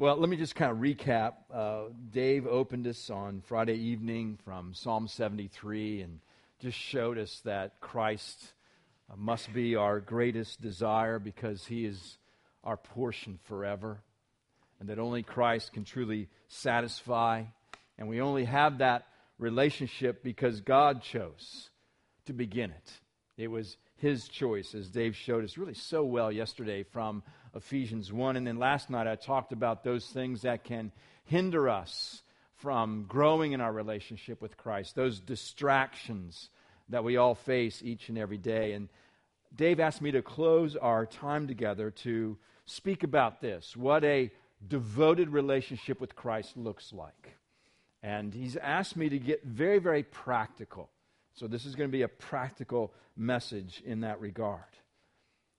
Well, let me just kind of recap. Uh, Dave opened us on Friday evening from Psalm 73 and just showed us that Christ uh, must be our greatest desire because he is our portion forever, and that only Christ can truly satisfy. And we only have that relationship because God chose to begin it. It was his choice, as Dave showed us really so well yesterday from Ephesians 1. And then last night I talked about those things that can hinder us from growing in our relationship with Christ, those distractions that we all face each and every day. And Dave asked me to close our time together to speak about this what a devoted relationship with Christ looks like. And he's asked me to get very, very practical. So, this is going to be a practical message in that regard.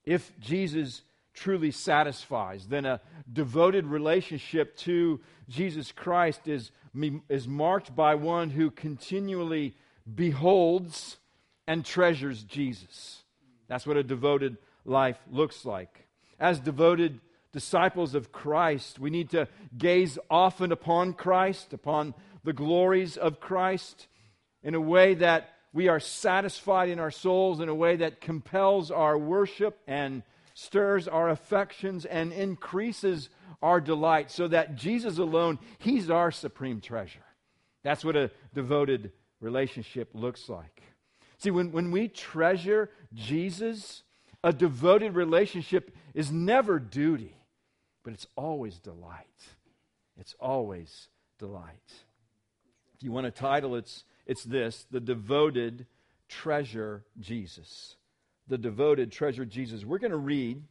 If Jesus truly satisfies, then a devoted relationship to Jesus Christ is, is marked by one who continually beholds and treasures Jesus. That's what a devoted life looks like. As devoted disciples of Christ, we need to gaze often upon Christ, upon the glories of Christ, in a way that we are satisfied in our souls, in a way that compels our worship and stirs our affections and increases our delight, so that Jesus alone, He's our supreme treasure. That's what a devoted relationship looks like. See, when, when we treasure Jesus, a devoted relationship is never duty, but it's always delight. It's always delight. If you want a title, it's, it's this The Devoted Treasure Jesus the devoted, treasured Jesus. We're going to read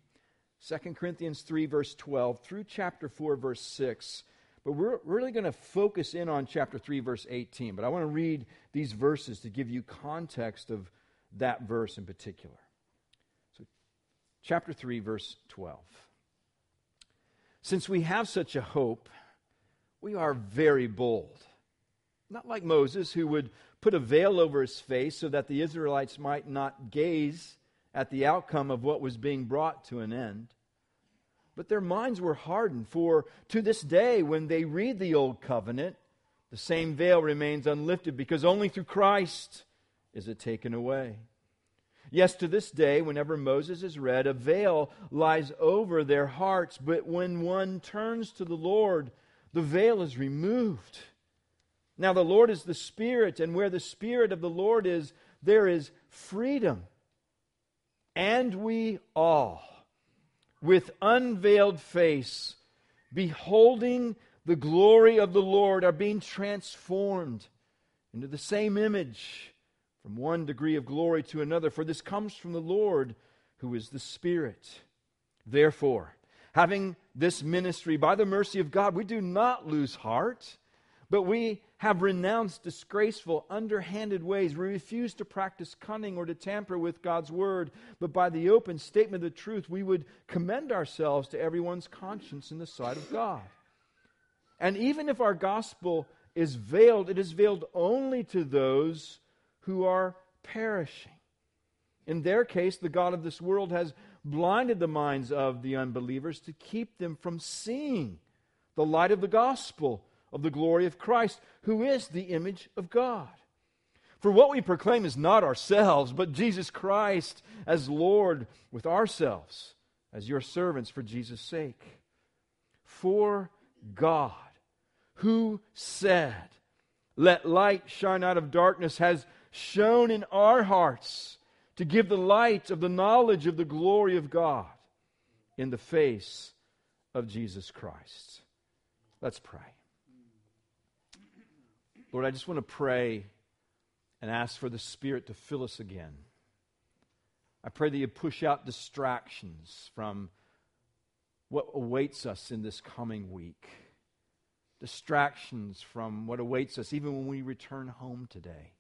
2 Corinthians 3, verse 12, through chapter 4, verse 6. But we're really going to focus in on chapter 3, verse 18. But I want to read these verses to give you context of that verse in particular. So, chapter 3, verse 12. Since we have such a hope, we are very bold. Not like Moses, who would put a veil over his face so that the Israelites might not gaze at the outcome of what was being brought to an end. But their minds were hardened, for to this day, when they read the Old Covenant, the same veil remains unlifted because only through Christ is it taken away. Yes, to this day, whenever Moses is read, a veil lies over their hearts, but when one turns to the Lord, the veil is removed. Now, the Lord is the Spirit, and where the Spirit of the Lord is, there is freedom. And we all, with unveiled face, beholding the glory of the Lord, are being transformed into the same image from one degree of glory to another. For this comes from the Lord, who is the Spirit. Therefore, having this ministry by the mercy of God, we do not lose heart, but we have renounced disgraceful, underhanded ways. We refuse to practice cunning or to tamper with God's word, but by the open statement of the truth, we would commend ourselves to everyone's conscience in the sight of God. And even if our gospel is veiled, it is veiled only to those who are perishing. In their case, the God of this world has blinded the minds of the unbelievers to keep them from seeing the light of the gospel of the glory of Christ, who is the image of God. For what we proclaim is not ourselves, but Jesus Christ as Lord with ourselves, as your servants for Jesus' sake. For God, who said, Let light shine out of darkness, has shone in our hearts to give the light of the knowledge of the glory of God in the face of Jesus Christ. Let's pray. Lord, I just want to pray and ask for the Spirit to fill us again. I pray that you push out distractions from what awaits us in this coming week. Distractions from what awaits us even when we return home today.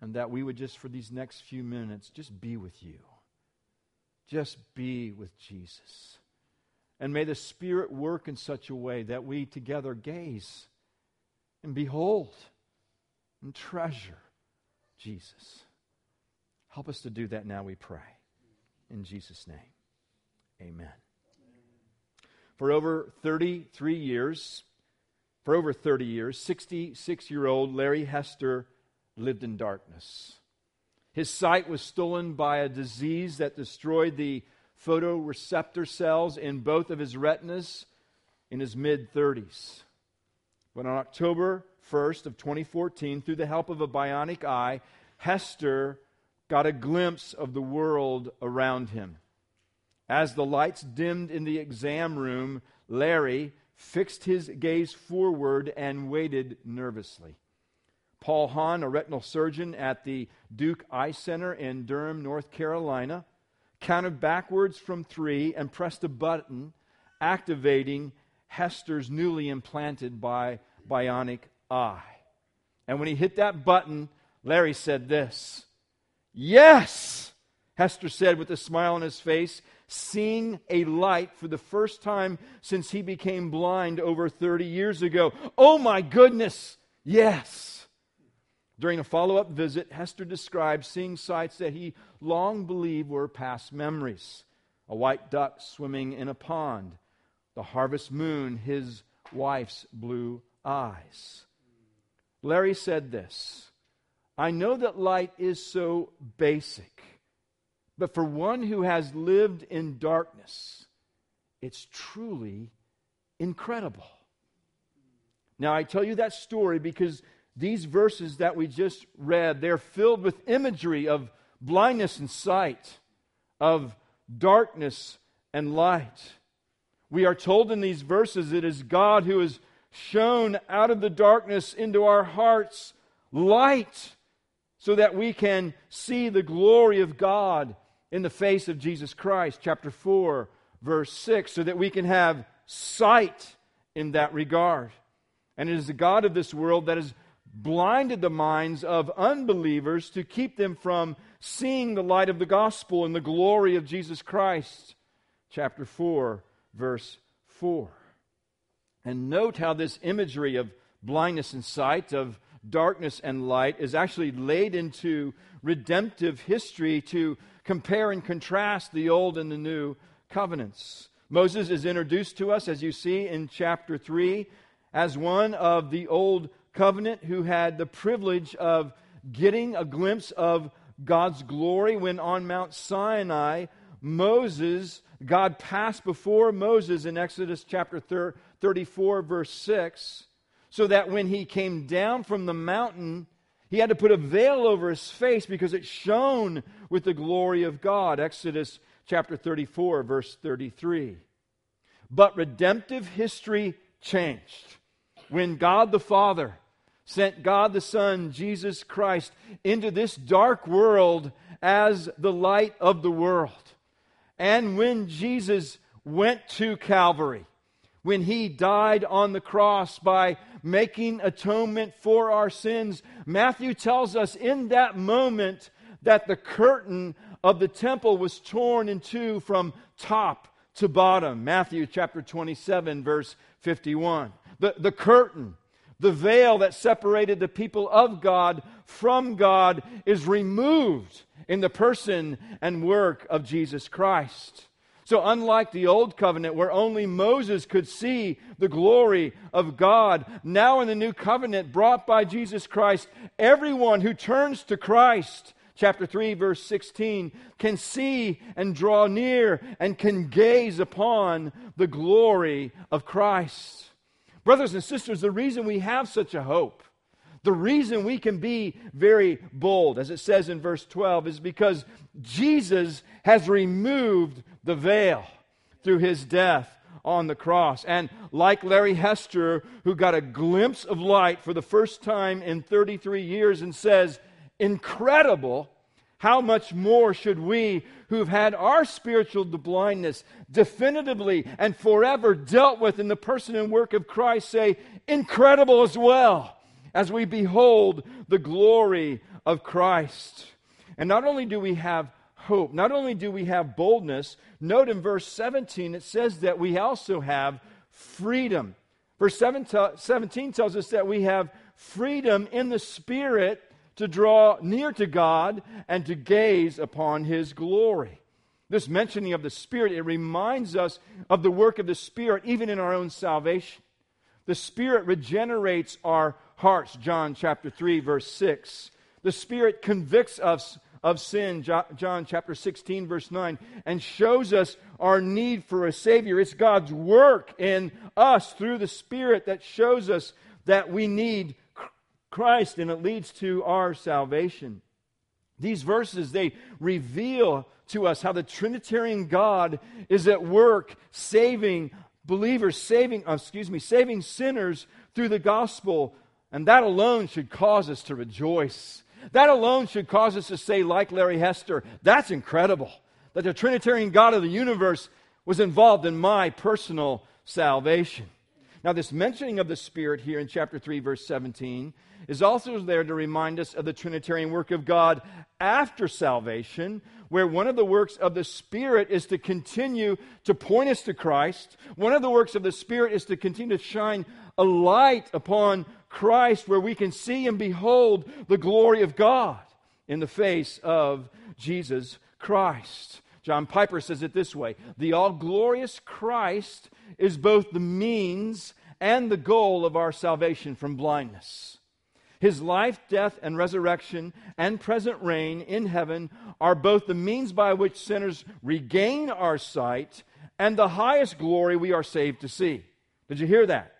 And that we would just, for these next few minutes, just be with you. Just be with Jesus. And may the Spirit work in such a way that we together gaze and behold and treasure Jesus. Help us to do that now, we pray. In Jesus' name, amen. For over 33 years, for over 30 years, 66 year old Larry Hester lived in darkness. His sight was stolen by a disease that destroyed the photoreceptor cells in both of his retinas in his mid 30s. But on October 1st of 2014, through the help of a bionic eye, Hester got a glimpse of the world around him. As the lights dimmed in the exam room, Larry fixed his gaze forward and waited nervously. Paul Hahn, a retinal surgeon at the Duke Eye Center in Durham, North Carolina, counted backwards from three and pressed a button activating Hester's newly implanted by bionic eye. And when he hit that button, Larry said this Yes, Hester said with a smile on his face, seeing a light for the first time since he became blind over 30 years ago. Oh my goodness, yes. During a follow up visit, Hester described seeing sights that he long believed were past memories a white duck swimming in a pond, the harvest moon, his wife's blue eyes. Larry said this I know that light is so basic, but for one who has lived in darkness, it's truly incredible. Now, I tell you that story because these verses that we just read, they're filled with imagery of blindness and sight, of darkness and light. We are told in these verses it is God who has shown out of the darkness into our hearts light so that we can see the glory of God in the face of Jesus Christ. Chapter 4, verse 6, so that we can have sight in that regard. And it is the God of this world that has blinded the minds of unbelievers to keep them from seeing the light of the gospel and the glory of Jesus Christ. Chapter 4, verse 4. And note how this imagery of blindness and sight, of darkness and light, is actually laid into redemptive history to compare and contrast the old and the new covenants. Moses is introduced to us, as you see in chapter 3, as one of the old covenant who had the privilege of getting a glimpse of God's glory when on Mount Sinai, Moses, God passed before Moses in Exodus chapter 34, verse 6, so that when he came down from the mountain, he had to put a veil over his face because it shone with the glory of God. Exodus chapter 34, verse 33. But redemptive history changed when God the Father sent God the Son, Jesus Christ, into this dark world as the light of the world. And when Jesus went to Calvary, when he died on the cross by making atonement for our sins, Matthew tells us in that moment that the curtain of the temple was torn in two from top to bottom. Matthew chapter 27, verse 51. The, the curtain, the veil that separated the people of God from God, is removed in the person and work of Jesus Christ. So, unlike the old covenant where only Moses could see the glory of God, now in the new covenant brought by Jesus Christ, everyone who turns to Christ, chapter 3, verse 16, can see and draw near and can gaze upon the glory of Christ. Brothers and sisters, the reason we have such a hope the reason we can be very bold, as it says in verse 12, is because Jesus has removed the veil through his death on the cross. And like Larry Hester, who got a glimpse of light for the first time in 33 years and says, Incredible, how much more should we, who've had our spiritual blindness definitively and forever dealt with in the person and work of Christ, say, Incredible as well as we behold the glory of Christ. And not only do we have hope, not only do we have boldness, note in verse 17 it says that we also have freedom. Verse 17 tells us that we have freedom in the Spirit to draw near to God and to gaze upon His glory. This mentioning of the Spirit, it reminds us of the work of the Spirit even in our own salvation. The Spirit regenerates our hearts, John chapter 3, verse 6. The Spirit convicts us of sin, John chapter 16, verse 9, and shows us our need for a Savior. It's God's work in us through the Spirit that shows us that we need Christ, and it leads to our salvation. These verses, they reveal to us how the Trinitarian God is at work saving believers, saving, uh, excuse me, saving sinners through the gospel. And that alone should cause us to rejoice. That alone should cause us to say, like Larry Hester, that's incredible that the Trinitarian God of the universe was involved in my personal salvation. Now, this mentioning of the Spirit here in chapter 3, verse 17, is also there to remind us of the Trinitarian work of God after salvation, where one of the works of the Spirit is to continue to point us to Christ. One of the works of the Spirit is to continue to shine a light upon Christ, where we can see and behold the glory of God in the face of Jesus Christ. John Piper says it this way The all glorious Christ is both the means and the goal of our salvation from blindness. His life, death, and resurrection and present reign in heaven are both the means by which sinners regain our sight and the highest glory we are saved to see. Did you hear that?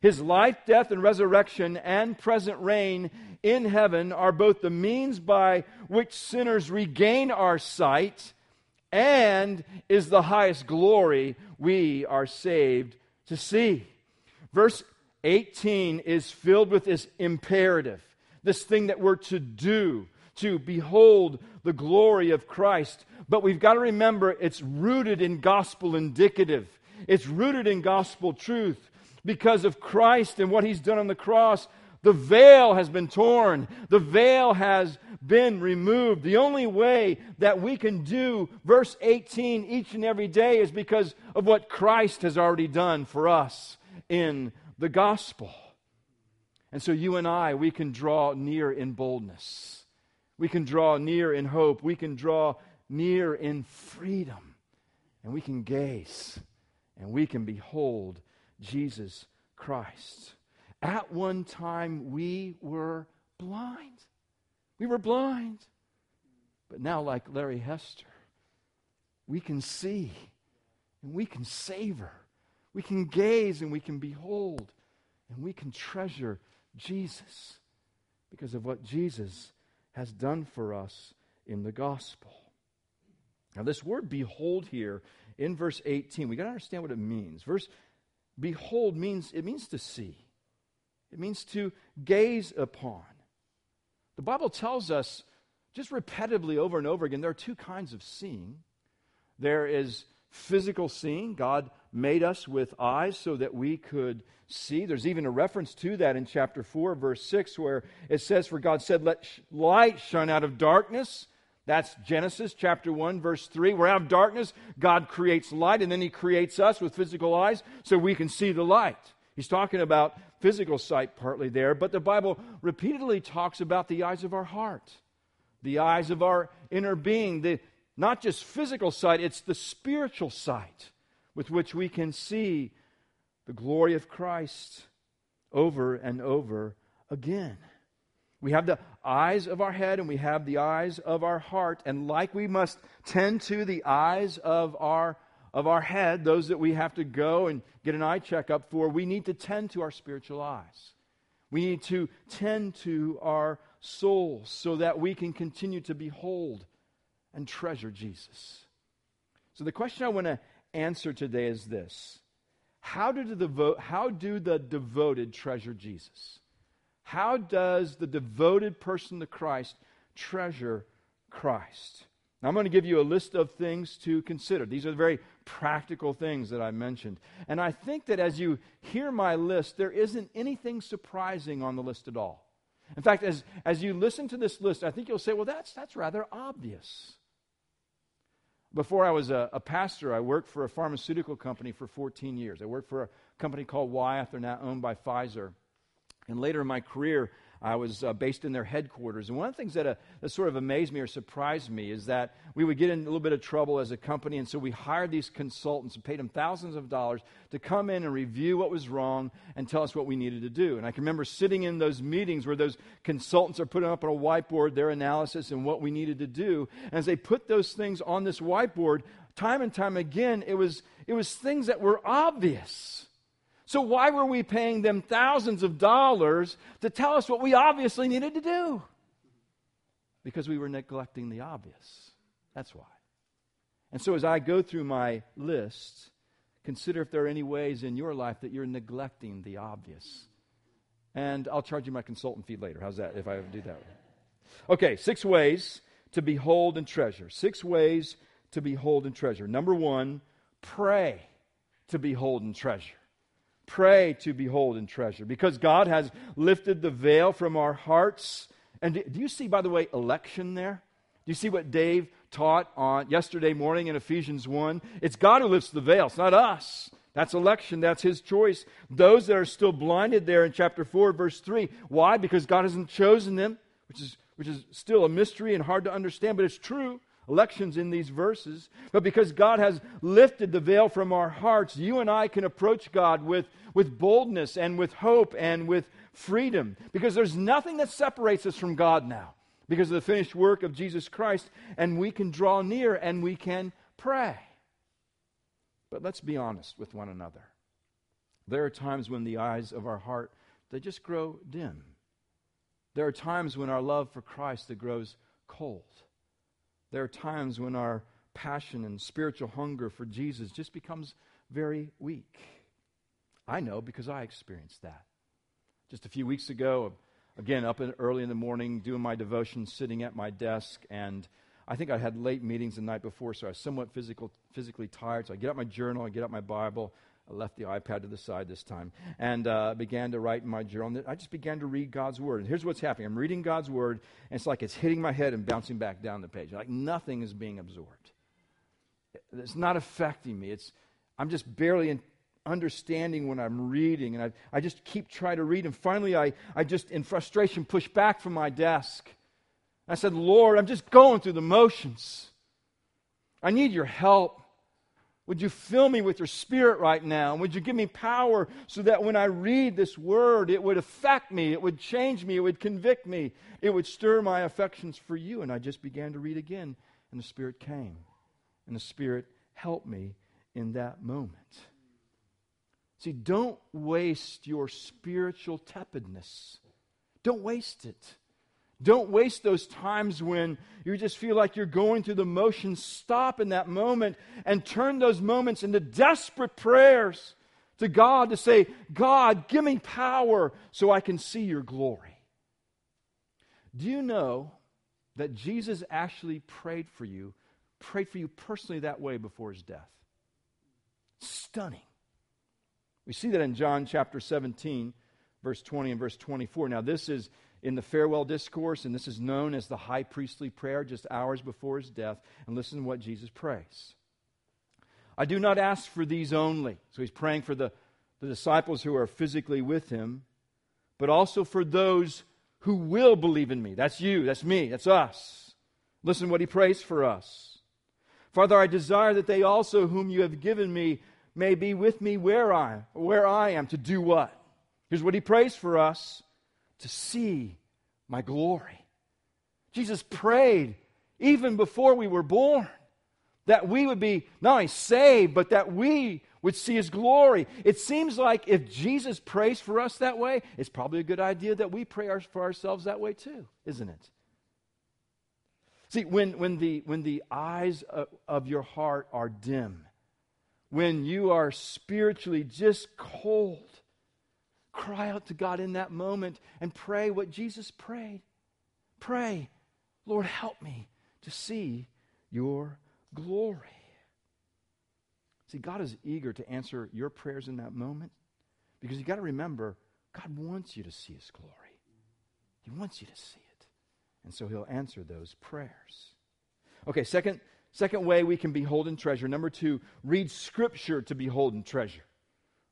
His life, death, and resurrection and present reign in heaven are both the means by which sinners regain our sight and is the highest glory we are saved to see. Verse 18 is filled with this imperative, this thing that we're to do, to behold the glory of Christ. But we've got to remember it's rooted in gospel indicative, it's rooted in gospel truth. Because of Christ and what he's done on the cross, the veil has been torn. The veil has been removed. The only way that we can do verse 18 each and every day is because of what Christ has already done for us in the gospel. And so you and I, we can draw near in boldness. We can draw near in hope. We can draw near in freedom. And we can gaze and we can behold Jesus Christ. At one time, we were blind. We were blind. But now, like Larry Hester, we can see and we can savor we can gaze and we can behold and we can treasure Jesus because of what Jesus has done for us in the gospel. Now, this word behold here in verse 18, we got to understand what it means. Verse behold means it means to see. It means to gaze upon. The Bible tells us just repetitively over and over again there are two kinds of seeing. There is physical seeing. God made us with eyes so that we could see. There's even a reference to that in chapter 4, verse 6, where it says, For God said, Let light shine out of darkness. That's Genesis chapter 1, verse 3. We're out of darkness. God creates light, and then He creates us with physical eyes so we can see the light. He's talking about physical sight partly there, but the Bible repeatedly talks about the eyes of our heart, the eyes of our inner being, the, not just physical sight, it's the spiritual sight with which we can see the glory of Christ over and over again. We have the eyes of our head and we have the eyes of our heart. And like we must tend to the eyes of our, of our head, those that we have to go and get an eye checkup for, we need to tend to our spiritual eyes. We need to tend to our souls so that we can continue to behold and treasure Jesus. So, the question I want to answer today is this How do, the devo- how do the devoted treasure Jesus? How does the devoted person to Christ treasure Christ? Now, I'm going to give you a list of things to consider. These are very practical things that I mentioned. And I think that as you hear my list, there isn't anything surprising on the list at all. In fact, as, as you listen to this list, I think you'll say, well, that's, that's rather obvious. Before I was a, a, pastor, I worked for a pharmaceutical company for 14 years. I worked for a company called Wyeth. They're now owned by Pfizer. And later in my career, I was uh, based in their headquarters. And one of the things that, uh, that sort of amazed me or surprised me is that we would get in a little bit of trouble as a company. And so we hired these consultants and paid them thousands of dollars to come in and review what was wrong and tell us what we needed to do. And I can remember sitting in those meetings where those consultants are putting up on a whiteboard their analysis and what we needed to do. And as they put those things on this whiteboard, time and time again, it was, it was things that were obvious. So, why were we paying them thousands of dollars to tell us what we obviously needed to do? Because we were neglecting the obvious. That's why. And so, as I go through my list, consider if there are any ways in your life that you're neglecting the obvious. And I'll charge you my consultant fee later. How's that if I do that? Okay, six ways to behold and treasure. Six ways to behold and treasure. Number one, pray to behold and treasure. Pray to behold and treasure because God has lifted the veil from our hearts. And do you see, by the way, election there? Do you see what Dave taught on yesterday morning in Ephesians 1? It's God who lifts the veil, it's not us. That's election. That's his choice. Those that are still blinded there in chapter 4, verse 3. Why? Because God hasn't chosen them, which is, which is still a mystery and hard to understand, but it's true elections in these verses, but because God has lifted the veil from our hearts, you and I can approach God with, with boldness and with hope and with freedom because there's nothing that separates us from God now because of the finished work of Jesus Christ, and we can draw near and we can pray. But let's be honest with one another. There are times when the eyes of our heart they just grow dim. There are times when our love for Christ that grows cold. There are times when our passion and spiritual hunger for Jesus just becomes very weak. I know because I experienced that. Just a few weeks ago, uh, again, up in, early in the morning, doing my devotion, sitting at my desk, and I think I had late meetings the night before, so I was somewhat physical, physically tired. So I get out my journal, I get out my Bible, I left the iPad to the side this time and uh, began to write in my journal. I just began to read God's Word. And here's what's happening I'm reading God's Word, and it's like it's hitting my head and bouncing back down the page. Like nothing is being absorbed. It's not affecting me. It's, I'm just barely in, understanding when I'm reading, and I, I just keep trying to read. And finally, I, I just, in frustration, push back from my desk. I said, Lord, I'm just going through the motions. I need your help. Would you fill me with your spirit right now? And would you give me power so that when I read this word, it would affect me, it would change me, it would convict me, it would stir my affections for you? And I just began to read again, and the Spirit came. And the Spirit helped me in that moment. See, don't waste your spiritual tepidness. Don't waste it. Don't waste those times when you just feel like you're going through the motions. Stop in that moment and turn those moments into desperate prayers to God to say, God, give me power so I can see your glory. Do you know that Jesus actually prayed for you, prayed for you personally that way before his death? Stunning. We see that in John chapter 17, verse 20 and verse 24. Now, this is in the farewell discourse, and this is known as the high priestly prayer just hours before his death. And listen to what Jesus prays. I do not ask for these only. So he's praying for the, the disciples who are physically with him, but also for those who will believe in me. That's you, that's me, that's us. Listen what he prays for us. Father, I desire that they also, whom you have given me, may be with me where I, where I am to do what? Here's what he prays for us to see my glory. Jesus prayed even before we were born that we would be not only saved, but that we would see his glory. It seems like if Jesus prays for us that way, it's probably a good idea that we pray for ourselves that way too, isn't it? See, when, when, the, when the eyes of, of your heart are dim, when you are spiritually just cold, Cry out to God in that moment and pray what Jesus prayed. Pray, Lord, help me to see your glory. See, God is eager to answer your prayers in that moment because you got to remember, God wants you to see His glory. He wants you to see it. And so He'll answer those prayers. Okay, second, second way we can behold and treasure. Number two, read Scripture to behold and treasure.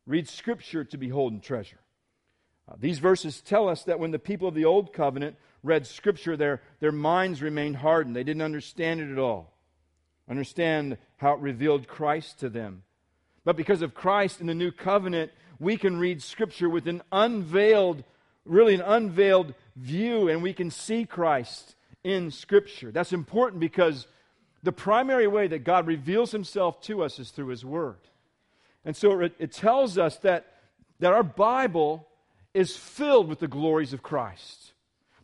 Read Scripture to behold and treasure. Uh, these verses tell us that when the people of the Old Covenant read Scripture, their, their minds remained hardened. They didn't understand it at all, understand how it revealed Christ to them. But because of Christ in the New Covenant, we can read Scripture with an unveiled, really an unveiled view, and we can see Christ in Scripture. That's important because the primary way that God reveals Himself to us is through His Word. And so it, it tells us that, that our Bible is filled with the glories of Christ.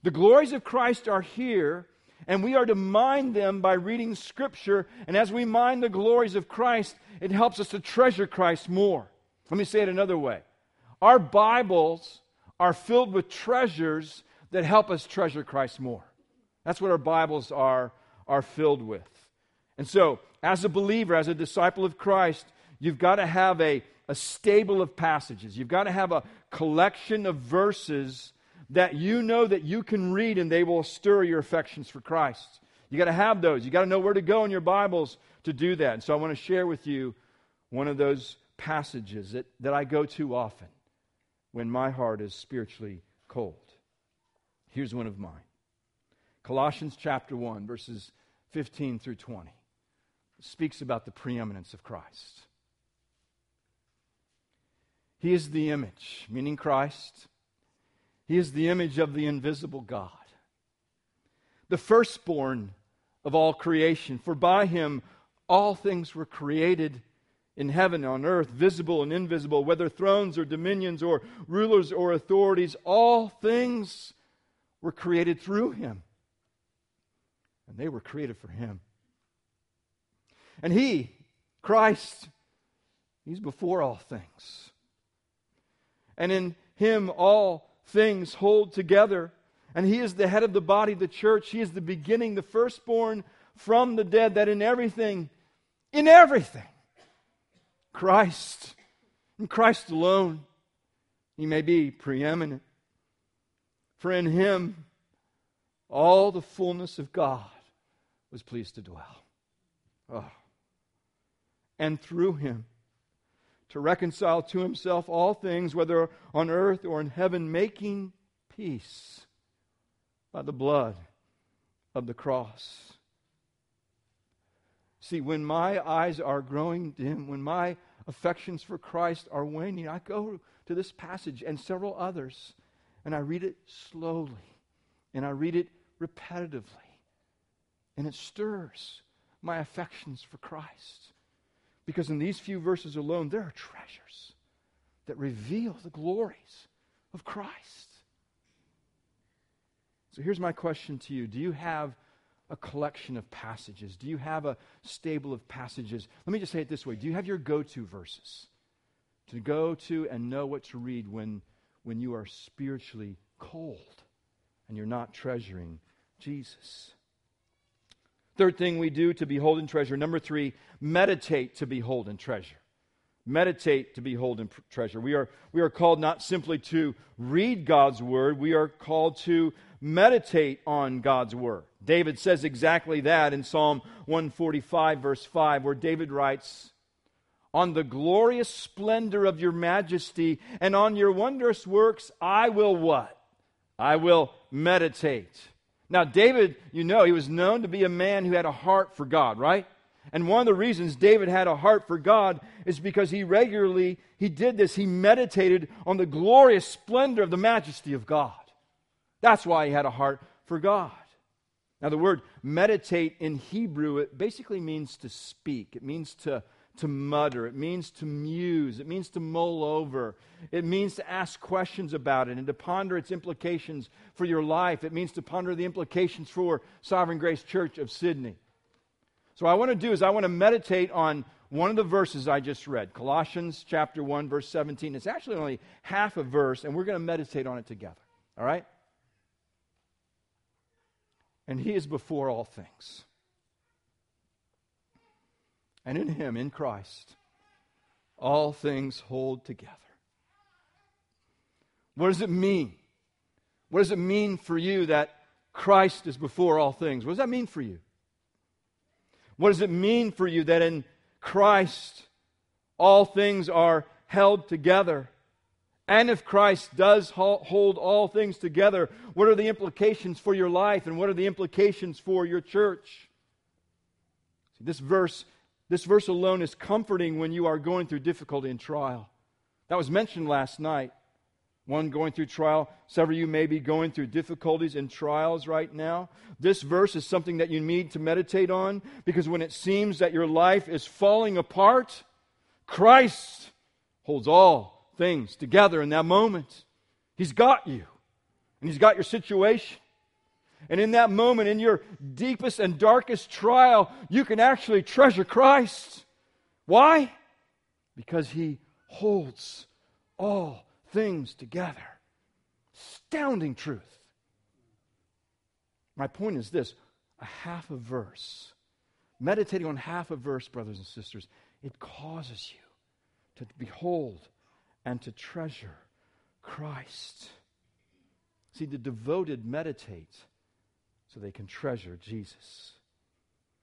The glories of Christ are here, and we are to mind them by reading Scripture. And as we mind the glories of Christ, it helps us to treasure Christ more. Let me say it another way Our Bibles are filled with treasures that help us treasure Christ more. That's what our Bibles are, are filled with. And so, as a believer, as a disciple of Christ, you've got to have a, a stable of passages. You've got to have a collection of verses that you know that you can read and they will stir your affections for Christ. You got to have those. You got to know where to go in your Bibles to do that. And so I want to share with you one of those passages that, that I go to often when my heart is spiritually cold. Here's one of mine Colossians chapter 1, verses 15 through 20. Speaks about the preeminence of Christ. He is the image, meaning Christ. He is the image of the invisible God, the firstborn of all creation. For by him all things were created in heaven on earth, visible and invisible, whether thrones or dominions or rulers or authorities, all things were created through him. And they were created for him. And he, Christ, he's before all things. And in him all things hold together. And he is the head of the body, the church. He is the beginning, the firstborn from the dead, that in everything, in everything, Christ, in Christ alone, he may be preeminent. For in him all the fullness of God was pleased to dwell. Oh. And through him to reconcile to himself all things, whether on earth or in heaven, making peace by the blood of the cross. See, when my eyes are growing dim, when my affections for Christ are waning, I go to this passage and several others, and I read it slowly, and I read it repetitively, and it stirs my affections for Christ. Because in these few verses alone, there are treasures that reveal the glories of Christ. So here's my question to you Do you have a collection of passages? Do you have a stable of passages? Let me just say it this way Do you have your go to verses to go to and know what to read when, when you are spiritually cold and you're not treasuring Jesus? Third thing we do to behold and treasure. Number three, meditate to behold and treasure. Meditate to behold and treasure. We are, we are called not simply to read God's word, we are called to meditate on God's word. David says exactly that in Psalm 145, verse 5, where David writes, On the glorious splendor of your majesty and on your wondrous works, I will what? I will meditate. Now, David, you know, he was known to be a man who had a heart for God, right? And one of the reasons David had a heart for God is because he regularly he did this. He meditated on the glorious splendor of the majesty of God. That's why he had a heart for God. Now, the word meditate in Hebrew, it basically means to speak. It means to to mutter, it means to muse, it means to mull over, it means to ask questions about it and to ponder its implications for your life. It means to ponder the implications for Sovereign Grace Church of Sydney. So, what I want to do is I want to meditate on one of the verses I just read, Colossians chapter 1, verse 17. It's actually only half a verse, and we're going to meditate on it together. All right? And He is before all things. And in Him, in Christ, all things hold together. What does it mean? What does it mean for you that Christ is before all things? What does that mean for you? What does it mean for you that in Christ all things are held together And if Christ does hold all things together, what are the implications for your life and what are the implications for your church? See, this verse, this verse alone is comforting when you are going through difficulty and trial. That was mentioned last night. One going through trial. Several of you may be going through difficulties and trials right now. This verse is something that you need to meditate on because when it seems that your life is falling apart, Christ holds all things together in that moment. He's got you, and He's got your situation. And in that moment, in your deepest and darkest trial, you can actually treasure Christ. Why? Because He holds all things together. Astounding truth. My point is this a half a verse, meditating on half a verse, brothers and sisters, it causes you to behold and to treasure Christ. See, the devoted meditate so they can treasure Jesus.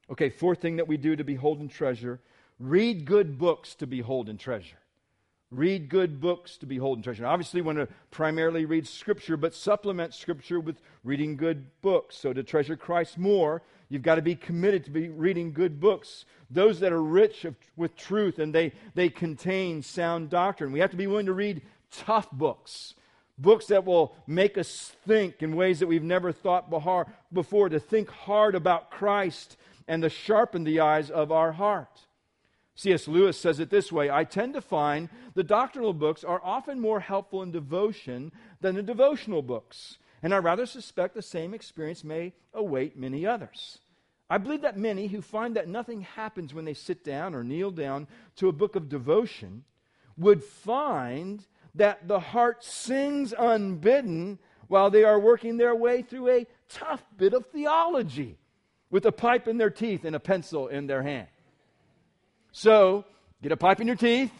Okay, fourth thing that we do to behold and treasure read good books to behold and treasure. Read good books to behold and treasure. Now, obviously, we want to primarily read Scripture, but supplement Scripture with reading good books. So, to treasure Christ more, you've got to be committed to be reading good books. Those that are rich of, with truth and they, they contain sound doctrine. We have to be willing to read tough books, books that will make us think in ways that we've never thought before, to think hard about Christ and to sharpen the eyes of our heart. C.S. Lewis says it this way I tend to find the doctrinal books are often more helpful in devotion than the devotional books, and I rather suspect the same experience may await many others. I believe that many who find that nothing happens when they sit down or kneel down to a book of devotion would find that the heart sings unbidden while they are working their way through a tough bit of theology with a pipe in their teeth and a pencil in their hand. So, get a pipe in your teeth,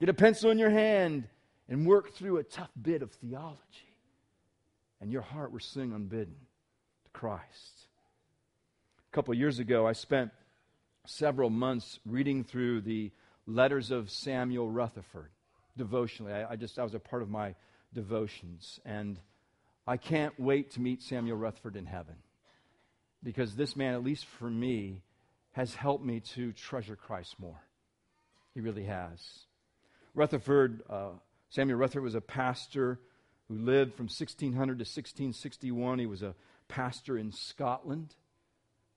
get a pencil in your hand, and work through a tough bit of theology. And your heart will sing unbidden to Christ. A couple years ago, I spent several months reading through the letters of Samuel Rutherford devotionally. I, I just, that was a part of my devotions. And I can't wait to meet Samuel Rutherford in heaven. Because this man, at least for me, has helped me to treasure Christ more. He really has. Rutherford, uh, Samuel Rutherford was a pastor who lived from 1600 to 1661. He was a pastor in Scotland.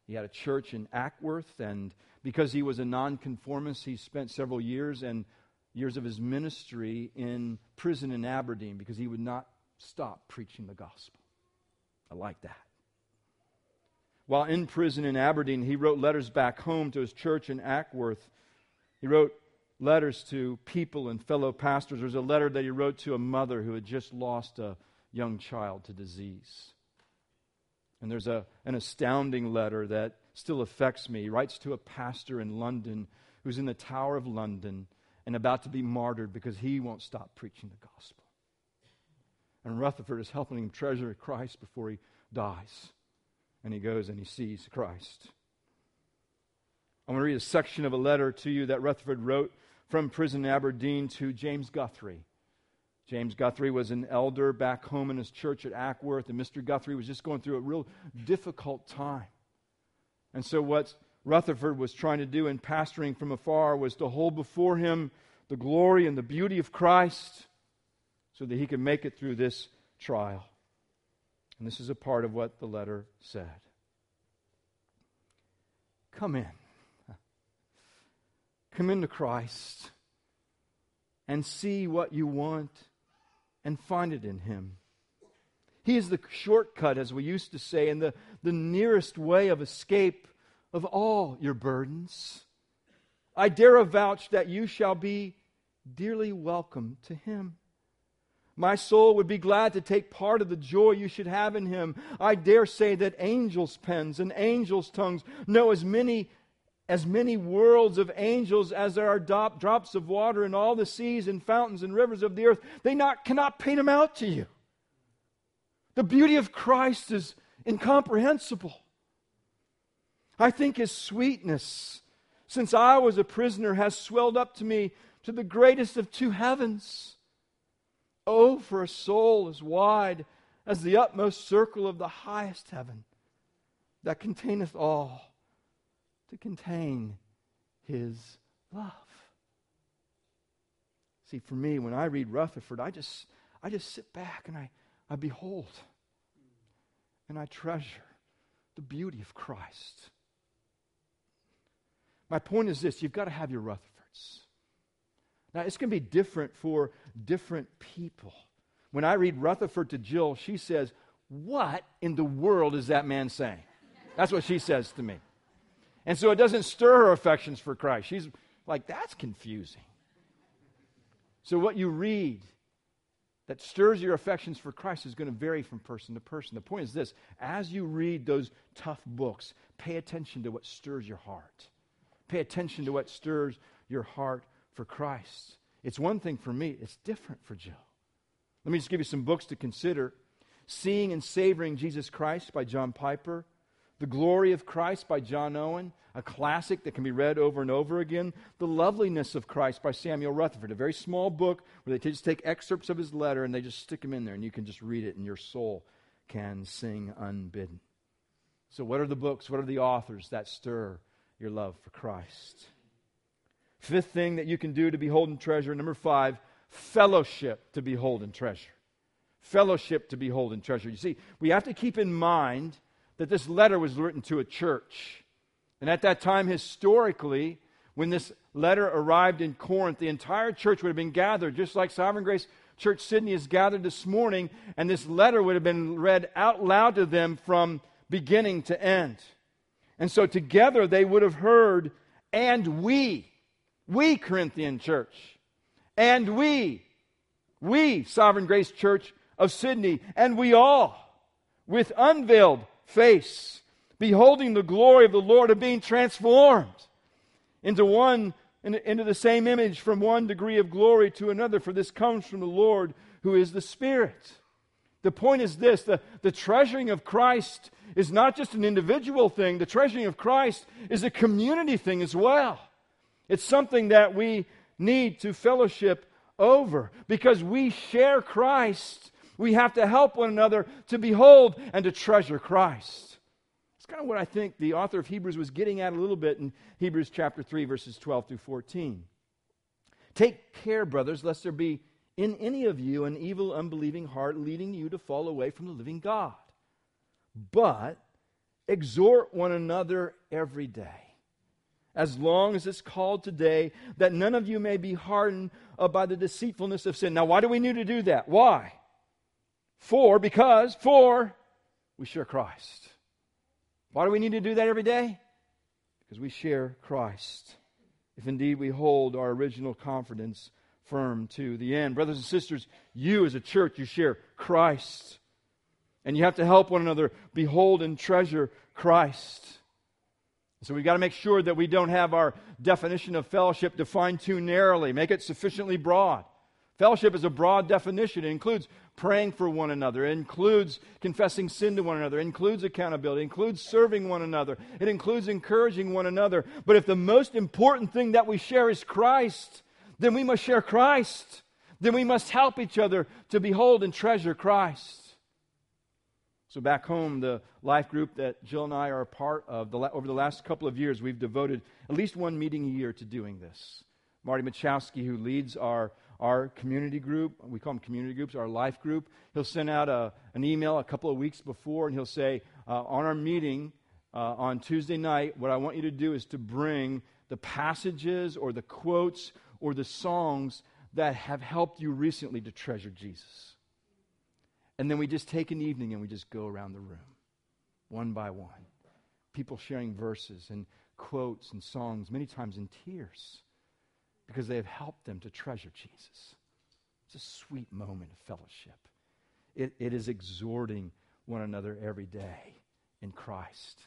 He had a church in Anwoth, and because he was a nonconformist, he spent several years and years of his ministry in prison in Aberdeen because he would not stop preaching the gospel. I like that. While in prison in Aberdeen, he wrote letters back home to his church in Anwoth. He wrote letters to people and fellow pastors. There's a letter that he wrote to a mother who had just lost a young child to disease. And there's a, an astounding letter that still affects me. He writes to a pastor in London who's in the Tower of London and about to be martyred because he won't stop preaching the gospel. And Rutherford is helping him treasure Christ before he dies and he goes and he sees Christ. I want to read a section of a letter to you that Rutherford wrote from prison in Aberdeen to James Guthrie. James Guthrie was an elder back home in his church at Anwoth, and Mr. Guthrie was just going through a real difficult time. And so, what Rutherford was trying to do in pastoring from afar was to hold before him the glory and the beauty of Christ so that he could make it through this trial. And this is a part of what the letter said. Come in. Come into Christ and see what you want and find it in Him. He is the shortcut, as we used to say, and the, the nearest way of escape of all your burdens. I dare avouch that you shall be dearly welcome to Him. My soul would be glad to take part of the joy you should have in him. I dare say that angels' pens and angels' tongues know as many as many worlds of angels as there are drops of water in all the seas and fountains and rivers of the earth. They not, cannot paint them out to you. The beauty of Christ is incomprehensible. I think his sweetness, since I was a prisoner, has swelled up to me to the greatest of two heavens. Oh, for a soul as wide as the utmost circle of the highest heaven that containeth all, to contain his love. See, for me, when I read Rutherford, I just, I just sit back and I, I behold and I treasure the beauty of Christ. My point is this you've got to have your Rutherfords. Now, it's going to be different for different people. When I read Rutherford to Jill, she says, What in the world is that man saying? That's what she says to me. And so it doesn't stir her affections for Christ. She's like, That's confusing. So, what you read that stirs your affections for Christ is going to vary from person to person. The point is this as you read those tough books, pay attention to what stirs your heart. Pay attention to what stirs your heart for Christ. It's one thing for me, it's different for Jill. Let me just give you some books to consider Seeing and Savoring Jesus Christ by John Piper, The Glory of Christ by John Owen, a classic that can be read over and over again. The Loveliness of Christ by Samuel Rutherford, a very small book where they just take excerpts of his letter and they just stick them in there, and you can just read it, and your soul can sing unbidden. So, what are the books? What are the authors that stir your love for Christ? Fifth thing that you can do to behold and treasure. Number five, fellowship to behold and treasure. Fellowship to behold and treasure. You see, we have to keep in mind that this letter was written to a church. And at that time, historically, when this letter arrived in Corinth, the entire church would have been gathered, just like Sovereign Grace Church Sydney is gathered this morning, and this letter would have been read out loud to them from beginning to end. And so together they would have heard, and we, we, Corinthian church, and we, we, Sovereign Grace Church of Sydney, and we all, with unveiled face, beholding the glory of the Lord and being transformed into one into the same image from one degree of glory to another for this comes from the Lord who is the Spirit. The point is this the, the treasuring of Christ is not just an individual thing, the treasuring of Christ is a community thing as well. It's something that we need to fellowship over because we share Christ. We have to help one another to behold and to treasure Christ It's kind of what I think the author of Hebrews was getting at a little bit in Hebrews chapter 3, verses 12 through 14. Take care, brothers, lest there be in any of you an evil, unbelieving heart leading you to fall away from the living God. But exhort one another every day, as long as it's called today, that none of you may be hardened uh, by the deceitfulness of sin. Now, why do we need to do that? Why? For, because, for, we share Christ. Why do we need to do that every day? Because we share Christ. If indeed we hold our original confidence firm to the end. Brothers and sisters, you as a church, you share Christ. And you have to help one another behold and treasure Christ. So we've got to make sure that we don't have our definition of fellowship defined too narrowly, make it sufficiently broad. Fellowship is a broad definition. It includes praying for one another. It includes confessing sin to one another. It includes accountability. It includes serving one another. It includes encouraging one another. But if the most important thing that we share is Christ, then we must share Christ. Then we must help each other to behold and treasure Christ. So, back home, the life group that Jill and I are a part of, the, over the last couple of years, we've devoted at least one meeting a year to doing this. Marty Machowski, who leads our our community group. We call them community groups, our life group. He'll send out a, an email a couple of weeks before, and he'll say, uh, On our meeting uh, on Tuesday night, what I want you to do is to bring the passages or the quotes or the songs that have helped you recently to treasure Jesus. And then we just take an evening and we just go around the room, one by one. People sharing verses and quotes and songs, many times in tears because they have helped them to treasure Jesus. It's a sweet moment of fellowship. It, it is exhorting one another every day in Christ.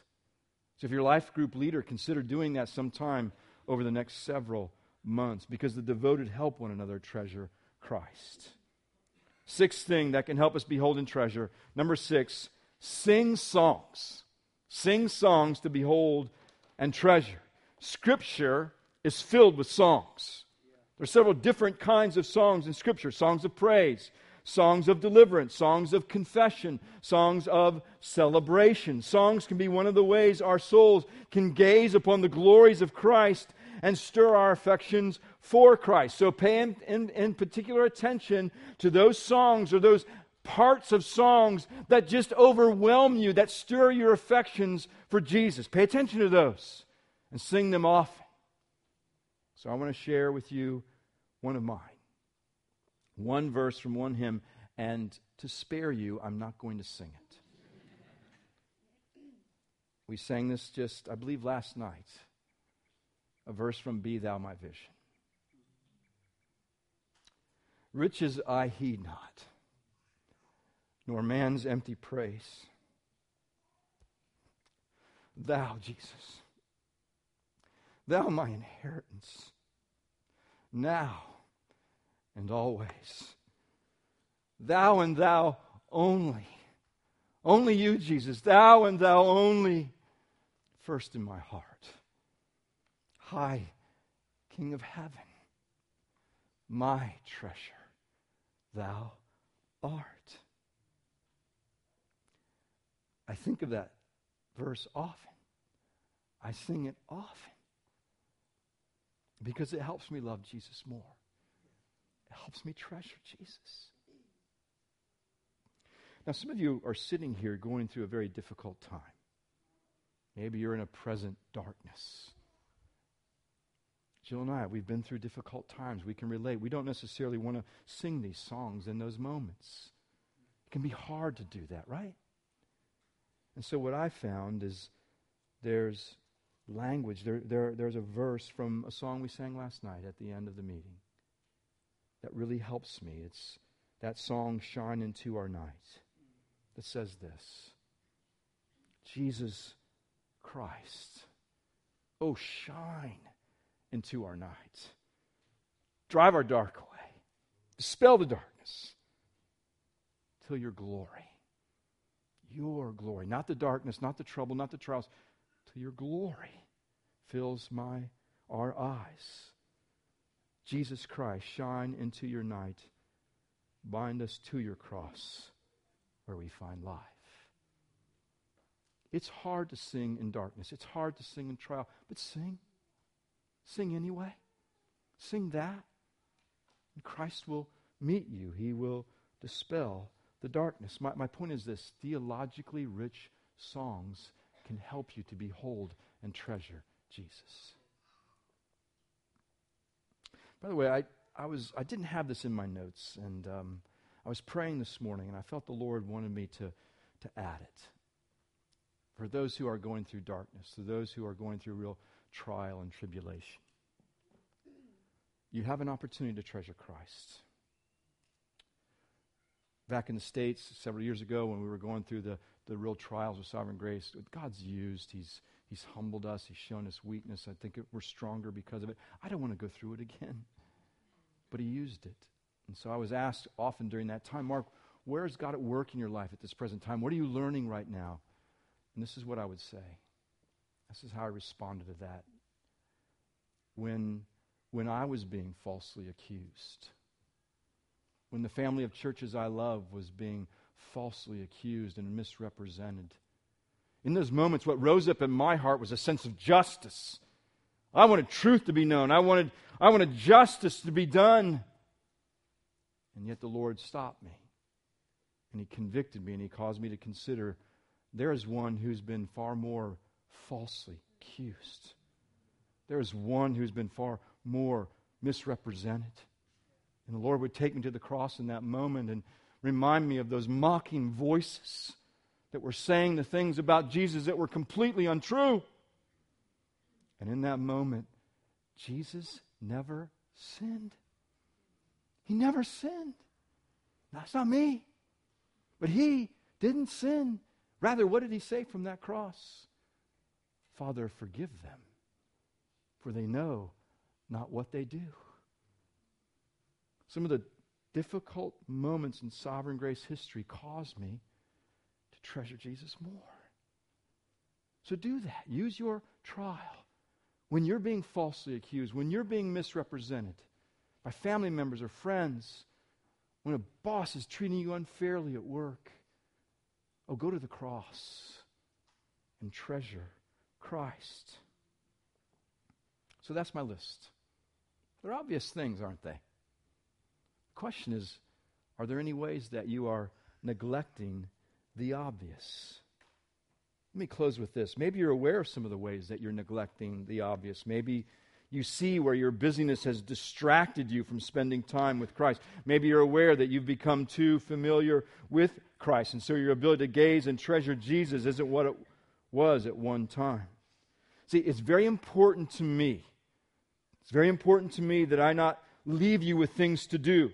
So, if you're a life group leader, consider doing that sometime over the next several months because the devoted help one another treasure Christ. Sixth thing that can help us behold and treasure. Number six, sing songs. Sing songs to behold and treasure. Scripture is filled with songs. There are several different kinds of songs in Scripture songs of praise, songs of deliverance, songs of confession, songs of celebration. Songs can be one of the ways our souls can gaze upon the glories of Christ and stir our affections for Christ. So pay in, in, in particular attention to those songs or those parts of songs that just overwhelm you, that stir your affections for Jesus. Pay attention to those and sing them often. So I want to share with you one of mine. One verse from one hymn, and to spare you, I'm not going to sing it. We sang this just, I believe, last night. A verse from Be Thou My Vision. Riches I heed not nor man's empty praise. Thou, Jesus, thou my inheritance, now and always. Thou and thou only. Only you, Jesus, thou and thou only, first in my heart. High King of heaven, my treasure, thou art. I think of that verse often. I sing it often because it helps me love Jesus more. It helps me treasure Jesus. Now, some of you are sitting here going through a very difficult time. Maybe you're in a present darkness. Jill and I, we've been through difficult times. We can relate. We don't necessarily want to sing these songs in those moments. It can be hard to do that, right? And so what I found is there's language, there, there, there's a verse from a song we sang last night at the end of the meeting that really helps me. It's that song, Shine Into Our Night, that says this Jesus Christ, oh, shine into our night. Drive our dark away, dispel the darkness till your glory your glory, not the darkness, not the trouble, not the trials, till your glory fills my our eyes. Jesus Christ, shine into your night. Bind us to your cross where we find life. It's hard to sing in darkness. It's hard to sing in trial, but sing. Sing anyway. Sing that. And Christ will meet you. He will dispel the darkness. My, my point is this theologically rich songs can help you to behold and treasure Jesus. By the way, I, I, was, I didn't have this in my notes, and um, I was praying this morning, and I felt the Lord wanted me to, to add it. For those who are going through darkness, to those who are going through real trial and tribulation, you have an opportunity to treasure Christ back in the States several years ago when we were going through the, the real trials of sovereign grace. God's used, He's, he's humbled us, He's shown us weakness. I think it, we're stronger because of it. I don't want to go through it again. But He used it. And so I was asked often during that time, Mark, where is God at work in your life at this present time? What are you learning right now? And this is what I would say. This is how I responded to that. When, when I was being falsely accused, when the family of churches I love was being falsely accused and misrepresented. In those moments, what rose up in my heart was a sense of justice. I wanted truth to be known. I wanted, I wanted justice to be done. And yet the Lord stopped me. And He convicted me and He caused me to consider there is one who's been far more falsely accused. There is one who's been far more misrepresented. And the Lord would take me to the cross in that moment and remind me of those mocking voices that were saying the things about Jesus that were completely untrue. And in that moment, Jesus never sinned. He never sinned. That's not me. But he didn't sin. Rather, what did he say from that cross? Father, forgive them, for they know not what they do. Some of the difficult moments in sovereign grace history caused me to treasure Jesus more. So do that. Use your trial. When you're being falsely accused, when you're being misrepresented by family members or friends, when a boss is treating you unfairly at work, oh, go to the cross and treasure Christ. So that's my list. They're obvious things, aren't they? The question is are there any ways that you are neglecting the obvious? Let me close with this. Maybe you're aware of some of the ways that you're neglecting the obvious. Maybe you see where your busyness has distracted you from spending time with Christ. Maybe you're aware that you've become too familiar with Christ, and so your ability to gaze and treasure Jesus isn't what it was at one time. See, it's very important to me. It's very important to me that I not leave you with things to do.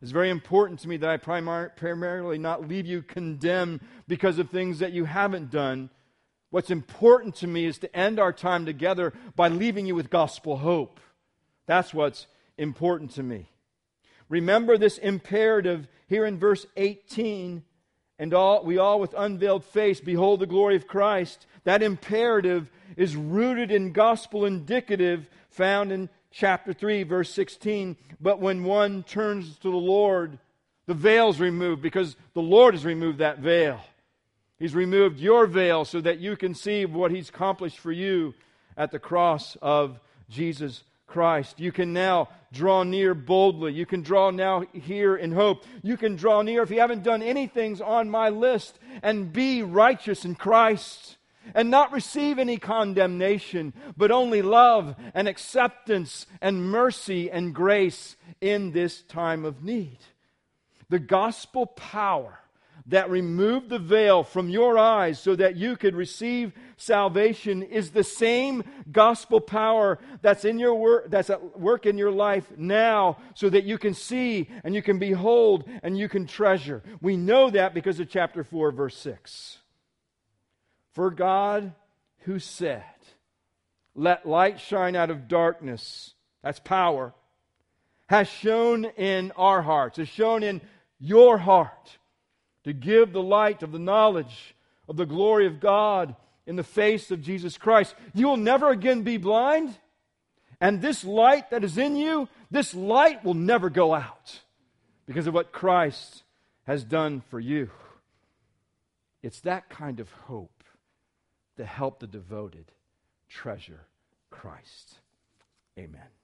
It's very important to me that I primar- primarily not leave you condemned because of things that you haven't done. What's important to me is to end our time together by leaving you with gospel hope. That's what's important to me. Remember this imperative here in verse 18 and all, we all with unveiled face behold the glory of Christ. That imperative is rooted in gospel indicative found in chapter 3, verse 16. But when one turns to the Lord, the veil's removed because the Lord has removed that veil. He's removed your veil so that you can see what He's accomplished for you at the cross of Jesus Christ. You can now draw near boldly. You can draw now here in hope. You can draw near if you haven't done anything on my list and be righteous in Christ and not receive any condemnation, but only love and acceptance and mercy and grace in this time of need. The gospel power that removed the veil from your eyes so that you could receive salvation is the same gospel power that's in your work that's at work in your life now so that you can see and you can behold and you can treasure. We know that because of chapter 4 verse 6. For God who said, "Let light shine out of darkness," that's power, has shown in our hearts, has shown in your heart to give the light of the knowledge of the glory of God in the face of Jesus Christ. You will never again be blind. And this light that is in you, this light will never go out because of what Christ has done for you. It's that kind of hope that help the devoted treasure Christ. Amen.